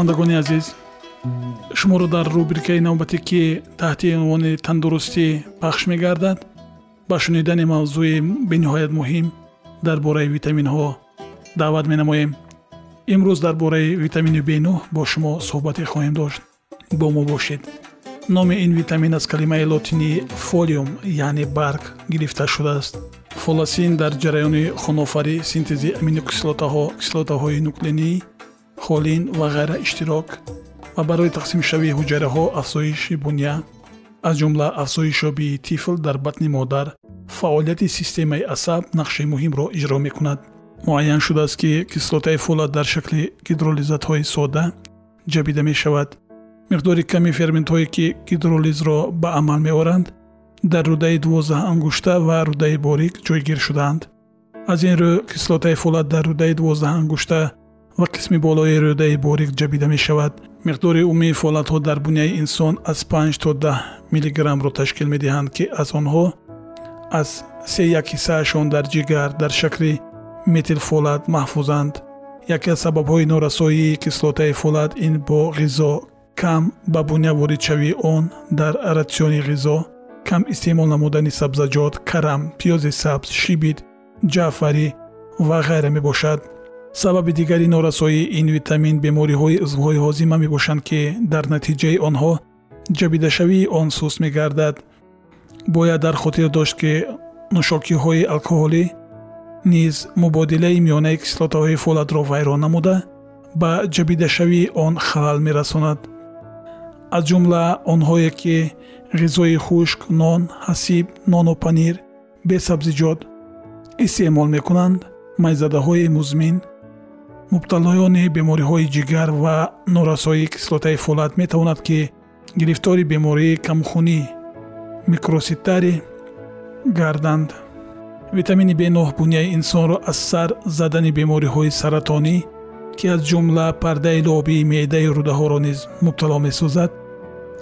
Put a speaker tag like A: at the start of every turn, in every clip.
A: шунавандагони азиз шуморо дар рубрикаи навбате ки таҳти унвони тандурустӣ пахш мегардад ба шунидани мавзӯи бениҳоят муҳим дар бораи витаминҳо даъват менамоем. Имрӯз дар бораи витамини б9 бо шумо суҳбате хоҳем дошт. Бо мо бошед. Номи ин витамин аз калимаи лотинии фолиум яъне барг гирифта шудааст. Фоласин дар ҷараёни хонофарӣ синтези аминокислотаҳо кислотаҳои нуклеинӣ холин ва ғайра иштирок ва барои тақсимшавии ҳуҷайраҳо афзоиши буня аз ҷумла афзоишёбии тифл дар батни модар фаъолияти системаи асаб нақши муҳимро иҷро мекунад. муайян шудааст ки кислотаи фолат дар шакли гидролизатҳои сода ҷабида мешавад. миқдори ками ферментҳое ки гидролизро ба амал меоранд дар рӯдаи дувоздаҳ ангушта ва рӯдаи борик ҷойгир шудаанд. аз ин рӯ кислотаи фолат дар рӯдаи дувоздаҳ ангушта ва қисми болои рӯдаи борик ҷабида мешавад. миқдори умумии фолатҳо дар буняи инсон аз 5 то 10 миллиграммро ташкил медиҳанд ки аз онҳо аз се як ҳиссаашон дар ҷигар дар шакли метилфолат маҳфузанд. яке аз сабабҳои норасоии кислотаи фолат ин бо ғизо кам ба буня воридшавии он дар ратсиони ғизо кам истеъмол намудани сабзаҷот карам пиёзи сабз шибит ҷаъфарӣ ва ғайра мебошад сабаби дигари норасоии ин витамин бемориҳои узвҳои ҳозима мебошанд ки дар натиҷаи онҳо ҷабидашавии он суст мегардад. Бояд дар хотир дошт ки нӯшокиҳои алкоҳолӣ низ мубодилаи миёнаи кислотаҳои фолатро вайрон намуда ба ҷабидашавии он халал мерасонад. Аз ҷумла онҳое ки ғизои хушк нон ҳасиб нону панир бесабзиҷот истеъмол мекунанд майзадаҳои музмин мубталоёни бемориҳои ҷигар ва норасоии кислотаи фолат метавонад ки гирифтори бемории камхунӣ микроситари гарданд. Витамини б9 буняи инсонро аз сар задани бемориҳои саратонӣ ки аз ҷумла пардаи лобии меъдаи рӯдаҳоро низ мубтало месозад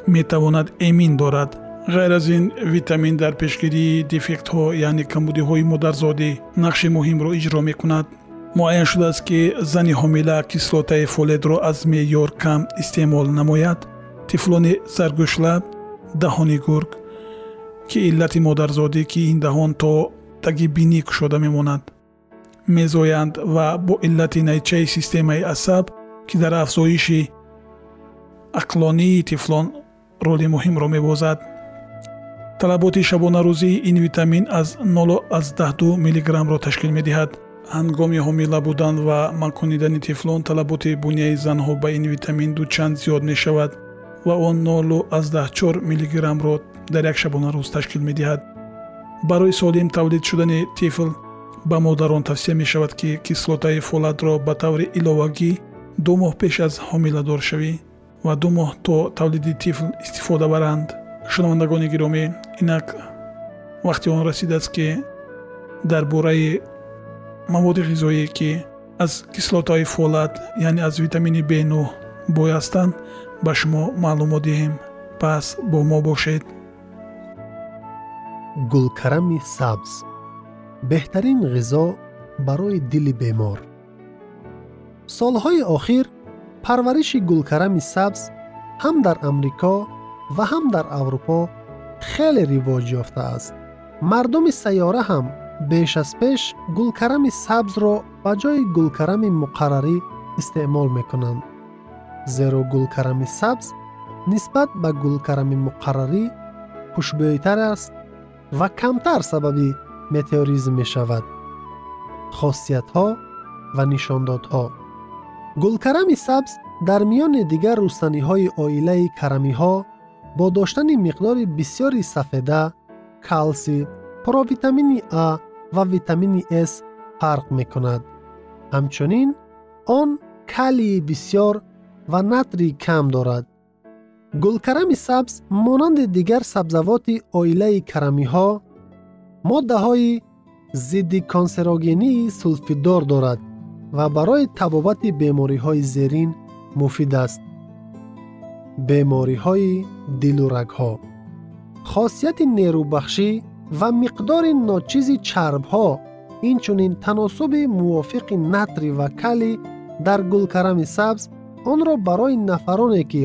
A: метавонад эмин дорад. Ғайр аз ин витамин дар пешгирии дефектҳо яъне камбудиҳои модарзодӣ нақши муҳимро иҷро мекунад муайян шудааст ки зани ҳомила кислотаи фоледро аз меъёр кам истеъмол намояд. Тифлони заргӯшлаб даҳони гург ки иллати модарзодӣ ки ин даҳон то таги бинӣ кушода мемонад мезоянд ва бо иллати найчаи системаи асаб ки дар афзоиши ақлонии тифлон роли муҳимро мебозад. Талаботи шабонарӯзии ин витамин аз 0 миллиграммро ташкил медиҳад ҳангоми ҳомила будан ва маконидани тифлон талаботи буняи занҳо ба ин витамин дучанд зиёд мешавад ва он 04 миллиграммро дар як шабонарӯз ташкил медиҳад. Барои солим тавлид шудани тифл ба модарон тавсия мешавад ки кислотаи фолатро ба таври иловагӣ ду моҳ пеш аз ҳомиладоршавӣ ва ду моҳ то тавлиди тифл истифода баранд. Шунавандагони гиромӣ инак вақти он расидааст ки дар бораи маводи ғизоие ки аз кислотаи фолат яъне аз витамини б9 бой ҳастанд ба шумо маълумот диҳем пас бо мо бошед
B: гулкарами сабз беҳтарин ғизо барои дили бемор солҳои охир парвариши гулкарами сабз ҳам дар амрико ва ҳам дар аврупо хеле ривоҷ ёфтааст мардуми сайёра ҳам беш аз пеш гулкарами сабзро ба ҷои гулкарами муқаррарӣ истеъмол мекунанд зеро гулкарами сабз нисбат ба гулкарами муқаррарӣ хушбӯйтар аст ва камтар сабаби метеоризм мешавад хосиятҳо ва нишондодҳо гулкарами сабз дар миёни дигар рустаниҳои оилаи карамиҳо бо доштани миқдори бисёри сафеда калсӣ провитамини а ва витамини с фарқ мекунад ҳамчунин он калии бисёр ва натрии кам дорад гулкарами сабз монанди дигар сабзавоти оилаи карамиҳо моддаҳои зидди консерогении сулфидор дорад ва барои табобати бемориҳои зерин муфид аст бемориҳои дилу рагҳо хосияти нерӯбахшӣ ва миқдори ночизи чарбҳо инчунин таносуби мувофиқи натри ва калӣ дар гулкарами сабз онро барои нафароне ки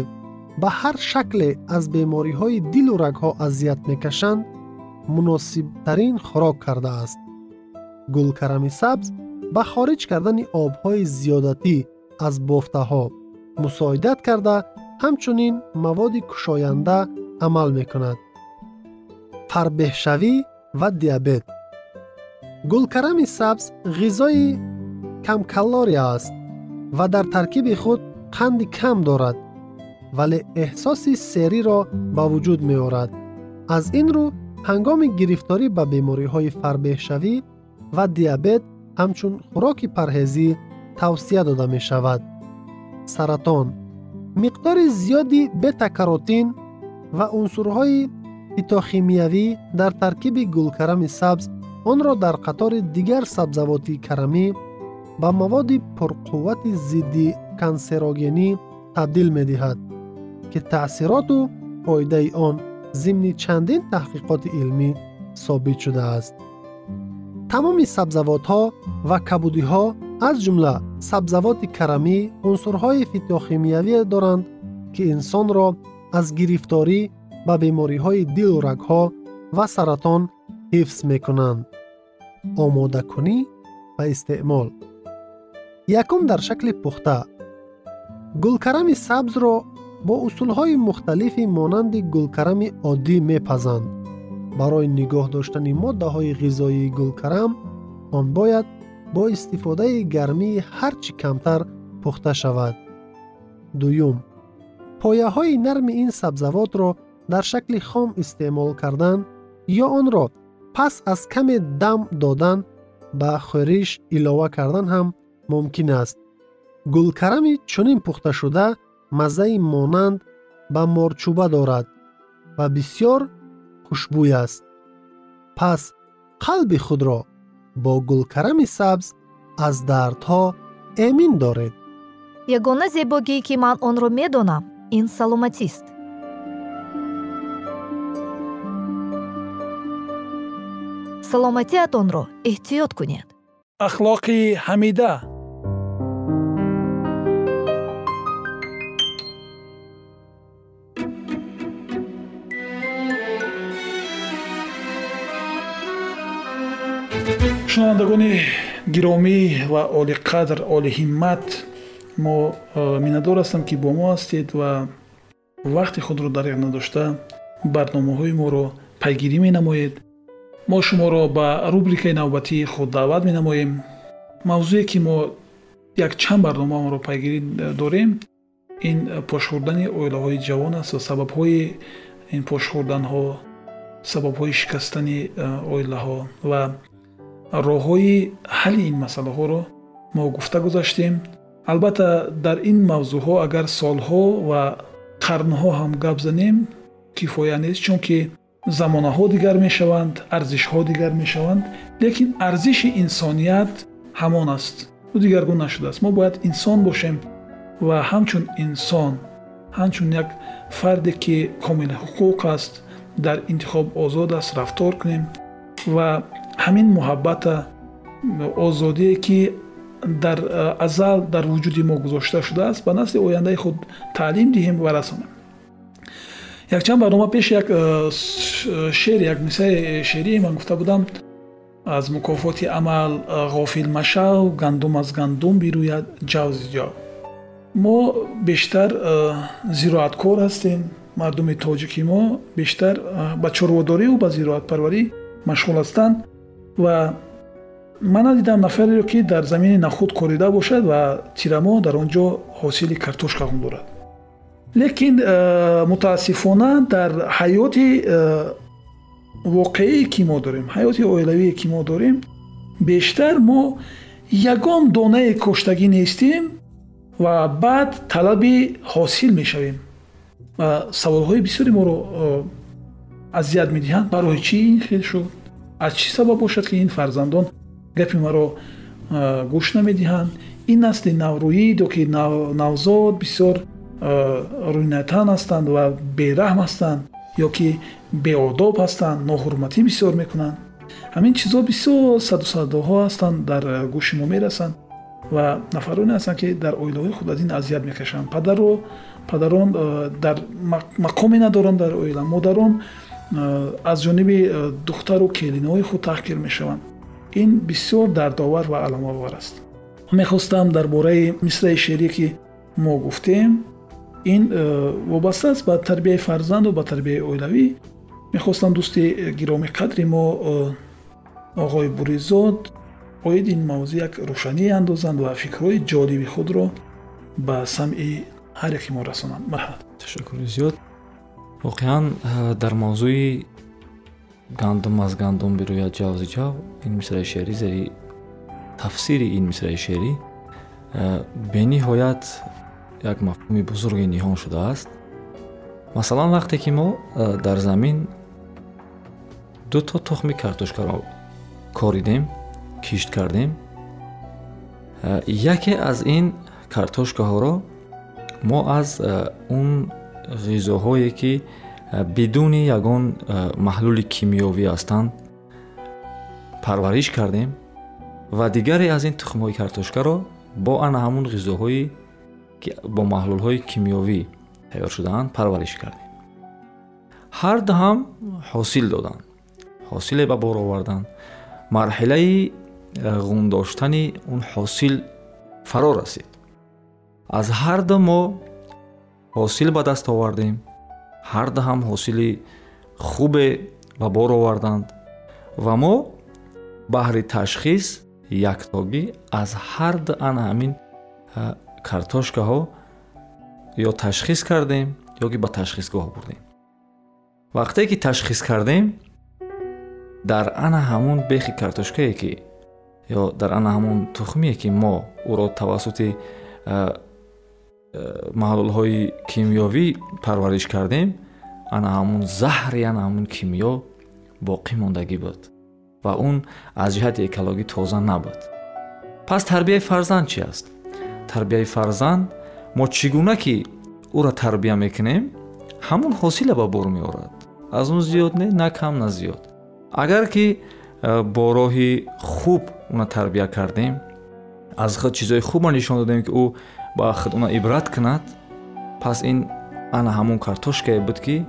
B: ба ҳар шакле аз бемориҳои дилу рагҳо азият мекашанд муносибтарин хӯрок кардааст. гулкарами сабз ба хориҷ кардани обҳои зиёдатӣ аз бофтаҳо мусоидат карда ҳамчунин маводи кушоянда амал мекунад фарбеҳшавӣ ва диабет гулкарами сабз ғизои камкалория аст ва дар таркиби худ қанди кам дорад вале эҳсоси сериро ба вуҷуд меорад аз ин рӯ ҳангоми гирифторӣ ба бемориҳои фарбеҳшавӣ ва диабет ҳамчун хӯроки парҳезӣ тавсия дода мешавад саратон миқдори зиёди бетакаротин ва унсурҳои фитохимиявӣ дар таркиби гулкарами сабз онро дар қатори дигар сабзавоти карамӣ ба маводи пурқуввати зидди кансерогенӣ табдил медиҳад ки таъсироту фоидаи он зимни чандин таҳқиқоти илмӣ собит шудааст. Тамоми сабзавотҳо ва кабудиҳо аз ҷумла сабзавоти карамӣ унсурҳои фитохимиявие доранд ки инсонро аз гирифторӣ ба бемориҳои дилу рагҳо ва саратон ҳифз мекунанд. омодакунӣ ва истеъмол. якум дар шакли пухта. гулкарами сабзро бо усулҳои мухталифи монанди гулкарами оддӣ мепазанд. барои нигоҳ доштани моддаҳои ғизоии гулкарам он бояд бо истифодаи гармии ҳар чӣ камтар пухта шавад. дуюм. пояҳои нарми ин сабзавотро дар шакли хом истеъмол кардан ё онро пас аз каме дам додан ба хӯриш илова кардан ҳам мумкин аст. Гулкарами чунин пухташуда маззаи монанд ба морчӯба дорад ва бисьёр хушбӯй аст. Пас қалби худро бо гулкарами сабз аз дардҳо эмин доред.
C: Ягона зебогӣ ки ман онро медонам ин саломатист саломатиатонро эҳтиёт кунед.
A: Ахлоқи ҳамида. Шунавандагони гиромӣ ва олиқадр олиҳиммат мо миннатдор ҳастам ки бо мо ҳастед ва вақти худро дариқ надошта барномаҳои моро пайгирӣ менамоед мо шуморо ба рубрикаи навбатии худ даъват менамоем. Мавзӯе ки мо якчанд барномаамро пайгирӣ дорем ин пошхӯрдани оилаҳои ҷавон аст ва сабабҳои ин пошхӯрданҳо сабабҳои шикастани оилаҳо ва роҳҳои ҳалли ин масъалаҳоро мо гуфта гузаштем. Албатта дар ин мавзӯъҳо агар солҳо ва қарнҳо ҳам гап занем кифоя нест чунки замонаҳо дигар мешаванд арзишҳо дигар мешаванд лекин арзиши инсоният ҳамон аст ӯ дигаргун нашудааст мо бояд инсон бошем ва ҳамчун инсон ҳамчун як фарде ки комили ҳуқуқ аст дар интихоб озод аст рафтор кунем ва ҳамин муҳаббата озодие ки дар азал дар вуҷуди мо гузошта шудааст ба насли ояндаи худ таълим диҳем ва расонем якчанд барнома пеш як шер як мисраи шеърие ман гуфта будам. Аз мукофоти амал ғофил машав гандум аз гандум бирӯяд ҷавзи ҷав мо бештар зироаткор ҳастем. Мардуми тоҷики мо бештар ба чорводориву ба зироатпарварӣ машғул ҳастанд ва ман надидам нафареро ки дар замини нахуд корида бошад ва тирамо дар он ҷо ҳосили картошкаҳон дорад лекин мутаассифона дар ҳаёти воқеие ки мо дорем ҳаёти оилавие ки мо дорем бештар мо ягон донае коштагӣ нестем ва баъд талаби ҳосил мешавем. Ва саволҳои бисёре моро азият медиҳанд. Барои чӣ ин хел шуд? Аз чӣ сабаб бошад ки ин фарзандон гапи маро гӯш намедиҳанд? Ин насли наврӯидо ки навзод бисёр рӯйнатан ҳастанд ва бераҳм ҳастанд ё ки беодоб ҳастанд ноҳурматӣ бисёр мекунанд. Ҳамин чизҳо бисёр саду садоҳо ҳастанд дар гӯши мо мерасанд ва нафароне ҳастанд ки дар оилаҳои худ аз ин азият мекашанд. Падаро падарон дар мақоме надоранд дар оила. Модарон аз ҷониби духтару келинаҳои худ таҳқир мешаванд. Ин бисёр дардовар ва аламовар аст. Мехостам дар бораи мисраи шеърие ки мо гуфтем ин вобаста аст ба тарбияи фарзанду ба тарбияи оилавӣ. Мехостам дӯсти гиромӣ қадри мо оғои буризод оид ин мавзӯъ як рӯшание андозанд ва фикрҳои ҷолиби худро ба самъи ҳар яке мо расонанд. Марҳамат.
D: Ташаккури зиёд. Воқеан дар мавзӯи гандум аз гандум бирӯяд ҷавзи ҷав ин мисраи шеърӣ зери тафсири ин мисраи шеърӣ бениҳоят як мафҳуми бузурге ниҳон шудааст. Масалан вақте ки мо дар замин ду то тухми картошкаро коридем кишт кардем яке аз ин картошкаҳоро мо аз он ғизоҳое ки бидуни ягон маҳлули кимиёвӣ ҳастанд парвариш кардем ва дигаре аз ин тухмҳои картошкаро бо ана ҳамун ғизоҳои бо маҳлулҳои кимиёвӣ тайёр шудаанд парвариш кардем. ҳар ду ҳам ҳосил доданд ҳосиле ба бор оварданд марҳилаи ғундоштани он ҳосил фаро расид. аз ҳар ду мо ҳосил ба даст овардем. ҳар ду ҳам ҳосили хубе ба бор оварданд. ва мо баҳри ташхис яктогӣ аз ҳар ду ана ҳамин картошкаҳо ё ташхис кардем ё ки ба ташхисгоҳ бурдем. Вақте ки ташхис кардем дар ана ҳамун бехи картошкае ки ё дар ана ҳамун тухмие ки мо ӯро тавассути маҳлулҳои кимиёвӣ парвариш кардем ана ҳамун заҳри ана ҳамун кимиё боқӣ мондагӣ буд ва он аз ҷиҳати экологӣ тоза набуд. Пас тарбияи фарзанд чи аст тарбияи фарзанд мо чӣ гуна ки ӯро тарбия мекунем ҳамон ҳосиле ба бор меорад. аз он зиёд не на кам на зиёд. агар ки э, бо роҳи хуб уна тарбия кардем аз худ чизҳои хубро нишон додем ки ӯ ба худ уна ибрат кунад пас ин ана ҳамон картошкае буд ки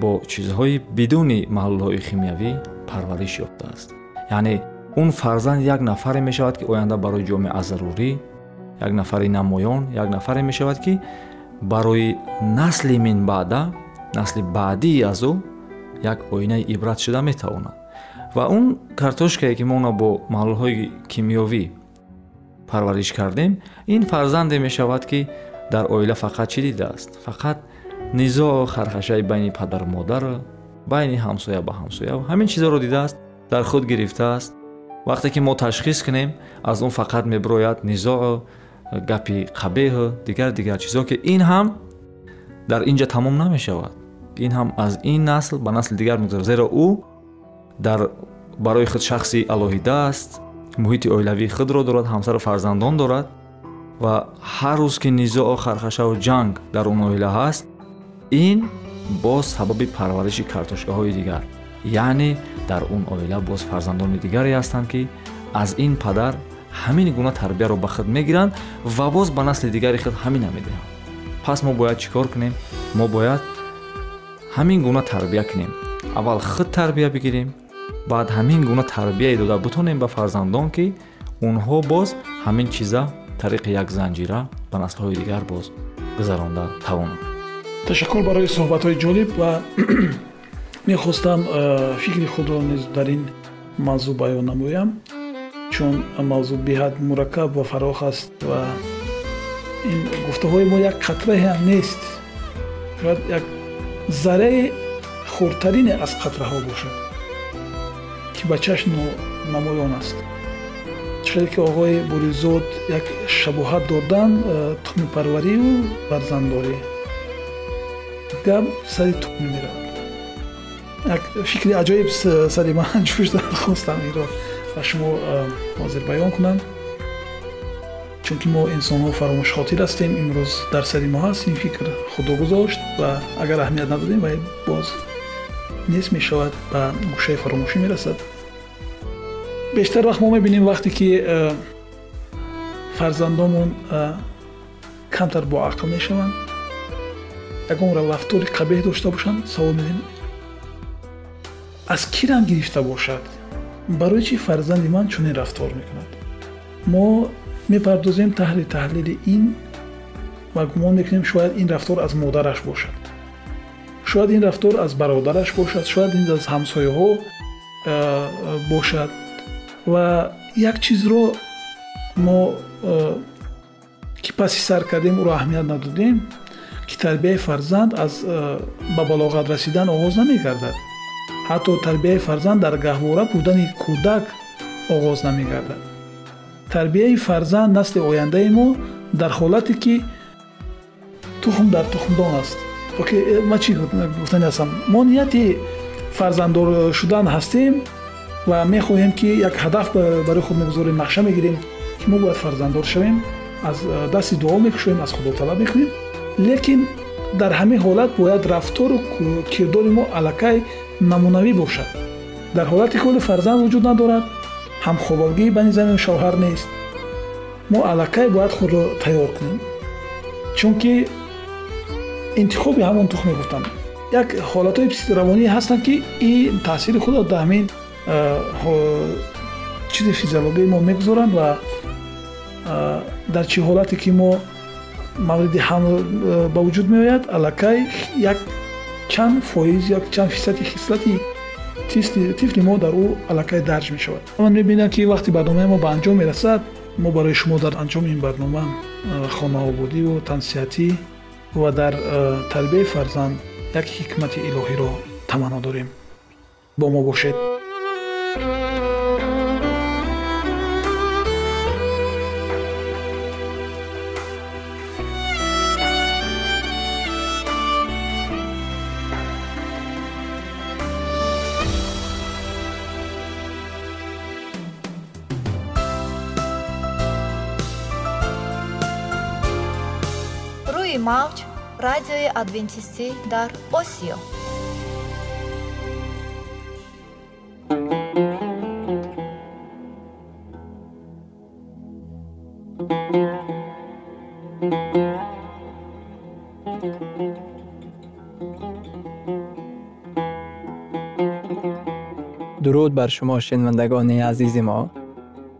D: бо чизҳои бидуни маҳлулҳои химиявӣ парвариш ёфтааст. яъне он фарзанд як нафаре мешавад ки оянда барои ҷомеа зарурӣ як нафари намоён як нафаре мешавад ки барои насли минбаъда насли баъдии аз ӯ як оинаи ибрат шуда метавонад. Ва он картошкае ки мо бо маҳлулҳои кимиёвӣ парвариш кардем ин фарзанде мешавад ки дар оила фақат чӣ дидааст? Фақат низоъу хархашаи байни падару модару байни ҳамсоя ба ҳамсоя. Ҳамин чизҳоро дидааст дар худ гирифтааст. Вақте ки мо ташхис кунем аз он фақат мебирояд низоъу гапи қабеҳу дигар дигар чизҳо ки ин ҳам дар ин ҷа тамом намешавад ин ҳам аз ин насл ба насли дигар мегузарад зеро ӯ дар барои худ шахси алоҳида аст муҳити оилавии худро дорад ҳамсару фарзандон дорад ва ҳар рӯз ки низоъу хархашаву ҷанг дар он оила ҳаст ин боз сабаби парвариши картошкаҳои дигар яъне дар он оила боз фарзандони дигаре ҳастанд ки аз ин падар ҳамин гуна тарбияро ба худ мегиранд ва боз ба насли дигари худ ҳамина медиҳанд пас мо бояд чӣ кор кунем? Мо бояд ҳамин гуна тарбия кунем. Аввал худ тарбия бигирем баъд ҳамин гуна тарбияе дода бутонем ба фарзандон ки онҳо боз ҳамин чиза тариқи як занҷира ба наслҳои дигар боз гузаронда тавонанд.
A: Ташаккур барои суҳбатҳои ҷолиб ва мехостам э, фикри худро низ дар ин мавзӯъ баён намоям чун мавзӯъ беҳад мураккаб ва фароғ аст ва ин гуфтаҳои мо як қатраи ҳам нест. Шояд як зарраи хурдтарине аз қатраҳо бошад ки ба чашм намоён аст. Чиқадре ки оғои буризод як шабоҳат доданд э, тухмипарварию фарзанддорӣ гап сари тук мемирад. Як фикри аҷоиб сари ман ҷӯш зад хостам инро ба шумо ҳозир баён кунам чунки мо инсонҳо фаромӯшхотир ҳастем имрӯз дар сари мо ҳаст ин фикр худо гузошт ва агар аҳамият надодем вай боз нест мешавад ба гӯшаи фаромӯшӣ мерасад. Бештар вақт мо мебинем вақте ки фарзандонмон камтар боақл мешаванд. Ягон рафтори қабеҳ дошта бошанд савол медем аз кирам гирифта бошад барои чӣ фарзанди ман чунин рафтор мекунад мо мепардозем таҳли таҳлили ин ва гумон мекунем шояд ин рафтор аз модараш бошад шояд ин рафтор аз бародараш бошад шояд ин аз ҳамсояҳо бошад ва як чизро мо ки паси сар кардем ӯро аҳамият надодем ки тарбияи фарзанд аз ба балоғат расидан оғоз намегардад ҳатто тарбияи фарзанд дар гаҳвора будани кӯдак оғоз намегардад. Тарбияи фарзанд насли ояндаи мо дар ҳолате ки тухм дар тухмдон аст. Э, ма чӣ гуфтани ҳастам. Мо нияти фарзанддор шудан ҳастем ва мехоҳем ки як ҳадаф барои худ мегузорем нақша мегирем ки мо бояд фарзанддор шавем аз э, дасти дуо мекушоем аз худо талаб мекунем лекин дар ҳамин ҳолат бояд рафтору кирдори мо аллакай намунавӣ бошад дар ҳолате ки оли фарзанд вуҷуд надорад ҳамхобалгӣ байни зану шавҳар нест мо аллакай бояд худро тайёр кунем чунки интихоби ҳамон тухм мегуфтам як ҳолатҳои псиравонӣ ҳастанд ки ин таъсири худро дар ҳамин чизи физиологияи мо мегузоранд ва дар чӣ ҳолате ки мо мавриди ҳамл ба вуҷуд меояд аллакай як чанд фоиз ё чанд фисади хислати тифли мо дар ӯ аллакай дарҷ мешавад. Ман мебинам ки вақти барномаи мо ба анҷом мерасад мо барои шумо дар анҷоми ин барнома хонаободиву тансиҳатӣ ва дар тарбияи фарзанд як ҳикмати илоҳиро таманно дорем. Бо мо бошед
C: мавҷ радиои адвентистӣ дар осиё.
E: Дуруд бар шумо шинавандагони азизи мо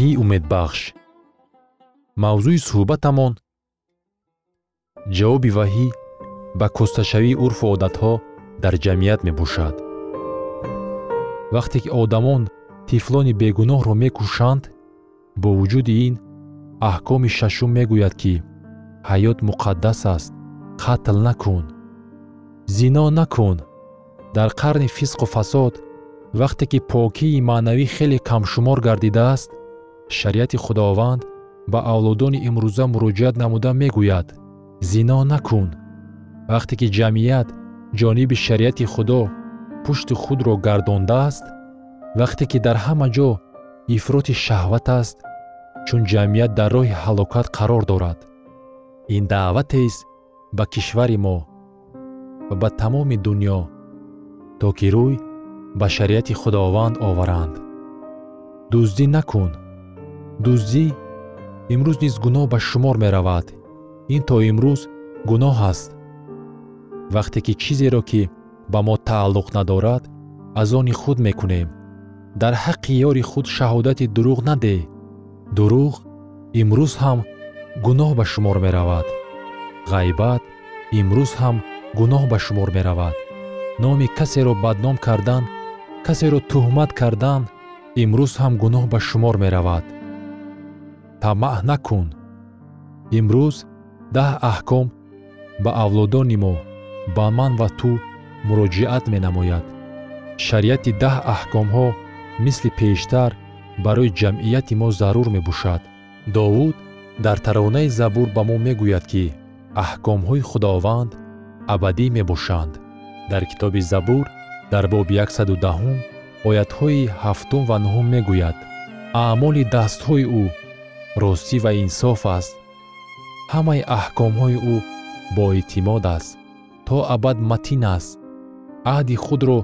F: ваҳии умедбахш. Мавзӯи суҳбатамон. Ҷавоби ваҳӣ ба кӯсташавии урфу одатҳо дар ҷамъият мебошад. Вақте ки одамон тифлони бегуноҳро мекушанд бо вуҷуди ин аҳкоми шашум мегӯяд ки ҳаёт муқаддас аст қатл накун зино накун. Дар қарни фисқу фасод вақте ки покии маънавӣ хеле камшумор гардидааст шариати худованд ба авлодони имрӯза муроҷиат намуда мегӯяд. Зино накун. Вақте ки ҷамъият ҷониби шариати худо пушти худро гардондааст вақте ки дар ҳама ҷо ифроти шаҳват аст чун ҷамъият дар роҳи ҳалокат қарор дорад. Ин даъватест ба кишвари мо ва ба тамоми дуньё то ки рӯй ба шариати худованд оваранд. Дуздӣ накун дуздӣ имрӯз низ гуноҳ ба шумор меравад. Ин то имрӯз гуноҳ аст. Вақте ки чизеро ки ба мо тааллуқ надорад аз они худ мекунем. Дар ҳаққи ёри худ шаҳодати дурӯғ надеҳ дурӯғ имрӯз ҳам гуноҳ ба шумор меравад. Ғайбат имрӯз ҳам гуноҳ ба шумор меравад. Номи касеро бадном кардан касеро тӯҳмат кардан имрӯз ҳам гуноҳ ба шумор меравад тамаъ накун. Имрӯз даҳ аҳком ба авлодони мо ба ман ва ту муроҷиат менамояд. Шариати даҳ аҳкомҳо мисли пештар барои ҷамъияти мо зарур мебошад. Довуд дар таронаи забур ба мо мегӯяд ки аҳкомҳои худованд абадӣ мебошанд. Дар китоби забур дар боби 110 оятҳои ҳафтум ва нуҳум мегӯяд. Аъмоли дастҳои ӯ ростӣ ва инсоф аст. Ҳамаи аҳкомҳои ӯ боэътимод аст то абад матин аст. Аҳди худро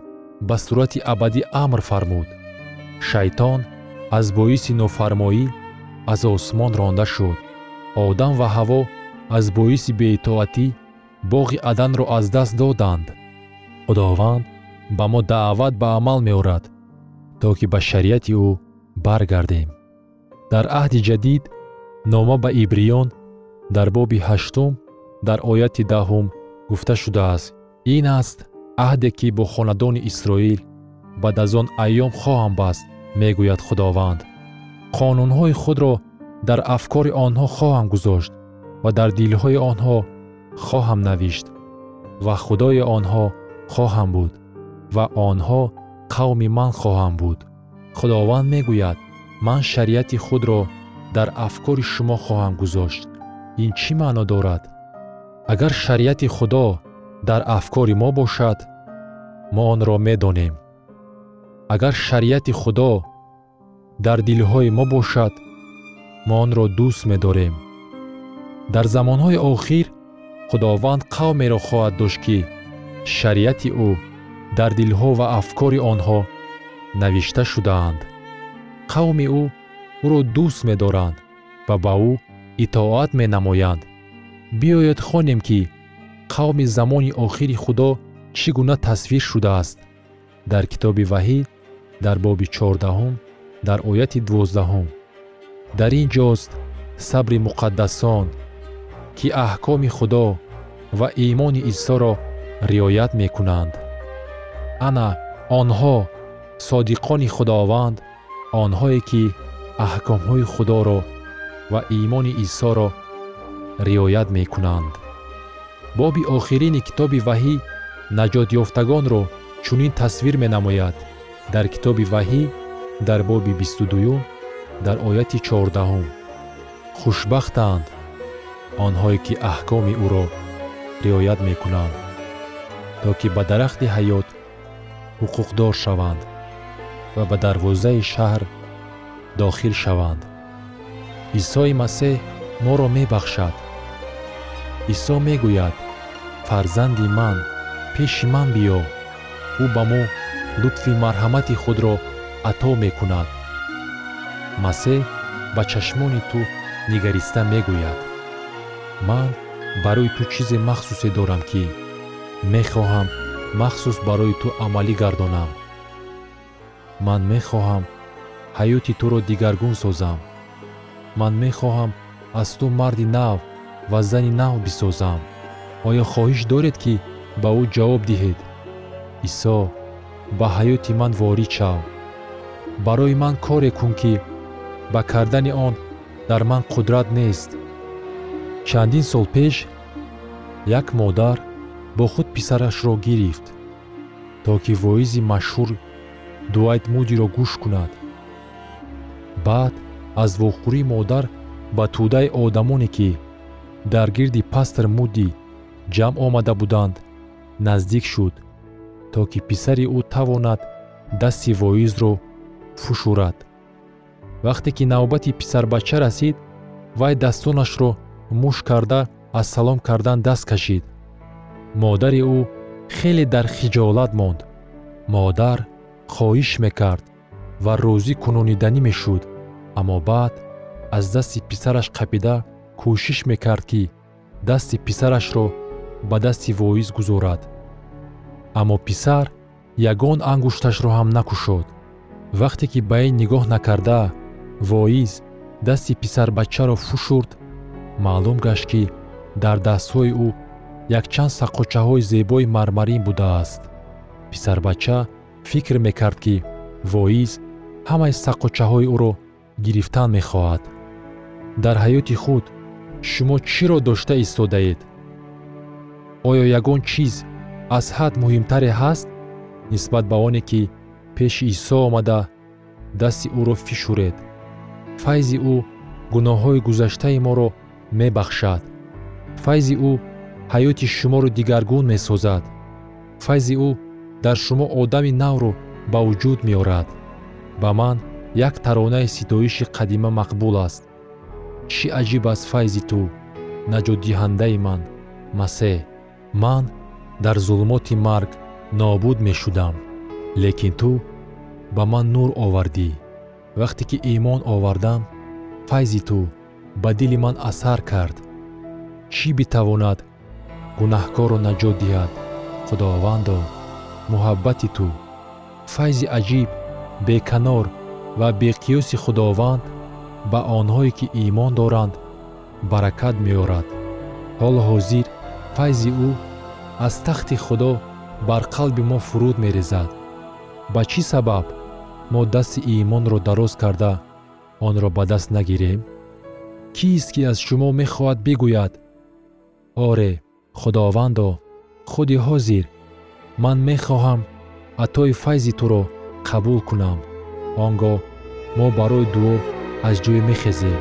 F: ба сурати абадӣ амр фармуд. Шайтон аз боиси нофармоӣ аз осмон ронда шуд. Одам ва ҳаво аз боиси беитоатӣ боғи аданро аз даст доданд. Худованд ба мо даъват ба амал меорад то ки ба шариати ӯ баргардем дар аҳди ҷадид нома ба ибриён дар боби ҳаштум дар ояти даҳум гуфта шудааст. Ин аст аҳде ки бо хонадони исроил баъд аз он айём хоҳам баст мегӯяд худованд. Қонунҳои худро дар афкори онҳо хоҳам гузошт ва дар дилҳои онҳо хоҳам навишт ва худои онҳо хоҳам буд ва онҳо қавми ман хоҳанд буд. Худованд мегӯяд ман шариати худро дар афкори шумо хоҳам гузошт. Ин чӣ маъно дорад? Агар шариати худо дар афкори мо бошад мо онро медонем. Агар шариати худо дар дилҳои мо бошад мо онро дӯст медорем. Дар замонҳои охир худованд қавмеро хоҳад дошт ки шариати ӯ дар дилҳо ва афкори онҳо навишта шудаанд қавми ӯ ӯро дӯст медоранд ва ба ӯ итоат менамоянд. Биёед хонем ки қавми замони охири худо чӣ гуна тасвир шудааст? Дар китоби ваҳӣ дар боби чордаҳум дар ояти дувоздаҳум дар ин ҷост сабри муқаддасон ки аҳкоми худо ва имони исоро риоят мекунанд. Ана онҳо содиқони худованд онҳое ки аҳкомҳои худоро ва имони исоро риоят мекунанд. Боби охирини китоби ваҳӣ наҷотёфтагонро чунин тасвир менамояд. Дар китоби ваҳӣ дар боби бисту дуюм дар ояти чордаҳум. Хушбахтанд онҳое ки аҳкоми ӯро риоят мекунанд то ки ба дарахти ҳаёт ҳуқуқдор шаванд ва ба дарвозаи шаҳр дохил шаванд. Исои масеҳ моро мебахшад. Исо мегӯяд фарзанди ман пеши ман биё ӯ ба мо лутфи марҳамати худро ато мекунад масеҳ ба чашмони ту нигариста мегӯяд. Ман барои ту чизе махсусе дорам ки мехоҳам махсус барои ту амалӣ гардонам ман мехоҳам. Ҳаёти туро дигаргун созам. Ман мехоҳам аз ту марди нав ва зани нав бисозам. Оё хоҳиш доред ки ба ӯ ҷавоб диҳед. Исо ба ҳаёти ман ворид шав барои ман коре кун ки ба кардани он дар ман қудрат нест. Чандин сол пеш як модар бо худ писарашро гирифт то ки воизи машҳур дуайт мудиро гӯш кунад. Баъд аз вохӯрии модар ба тӯдаи одамоне ки дар гирди пастр мудӣ ҷамъ омада буданд наздик шуд то ки писари ӯ тавонад дасти воизро фушурад. Вақте ки навбати писарбача расид вай дастонашро муш карда аз салом кардан даст кашид. Модари ӯ хеле дар хиҷолат монд. Модар хоҳиш мекард ва розӣ кунониданӣ мешуд. Аммо баъд аз дасти писараш қапида кӯшиш мекард ки дасти писарашро ба дасти воиз гузорад. Аммо писар ягон ангушташро ҳам накушод. Вақте ки ба ин нигоҳ накарда воиз дасти писарбачаро фушурд маълум гашт ки дар дастҳои ӯ якчанд саққочаҳои зебои мармарин будааст. Писарбача фикр мекард ки воиз ҳамаи саққочаҳои ӯро гирифтан мехоҳад. Дар ҳаёти худ шумо чиро дошта истодаед? Оё ягон чиз аз ҳад муҳимтаре ҳаст нисбат ба оне ки пеши исо омада дасти ӯро фишуред. Файзи ӯ гуноҳҳои гузаштаи моро мебахшад. Файзи ӯ ҳаёти шуморо дигаргун месозад. Файзи ӯ дар шумо одами навро ба вуҷуд меорад. Ба ман як таронаи ситоиши қадима мақбул аст. Чӣ аҷиб аст файзи ту наҷотдиҳандаи ман? Масеҳ ман дар зулмоти марг нобуд мешудам лекин ту ба ман нур овардӣ. Вақте ки имон овардам файзи ту ба дили ман асар кард. Чӣ битавонад гунаҳкорро наҷот диҳад? Худовандо муҳаббати ту. Файзи аҷиб беканор ва беқиёси худованд ба онҳое ки имон доранд баракат меорад. Ҳоло ҳозир файзи ӯ аз тахти худо бар қалби мо фуруд мерезад. Ба чӣ сабаб мо дасти имонро дароз карда онро ба даст нагирем? Кист ки аз шумо мехоҳад бигӯяд? Оре худовандо худи ҳозир ман мехоҳам атои файзи туро қабул кунам он гоҳ мо барои дуо аз ҷой мехезем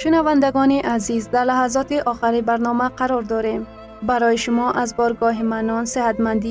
G: шунавандагони азиз дар лаҳазоти охари барнома қарор дорем барои шумо аз боргоҳи манон сеҳатмандӣ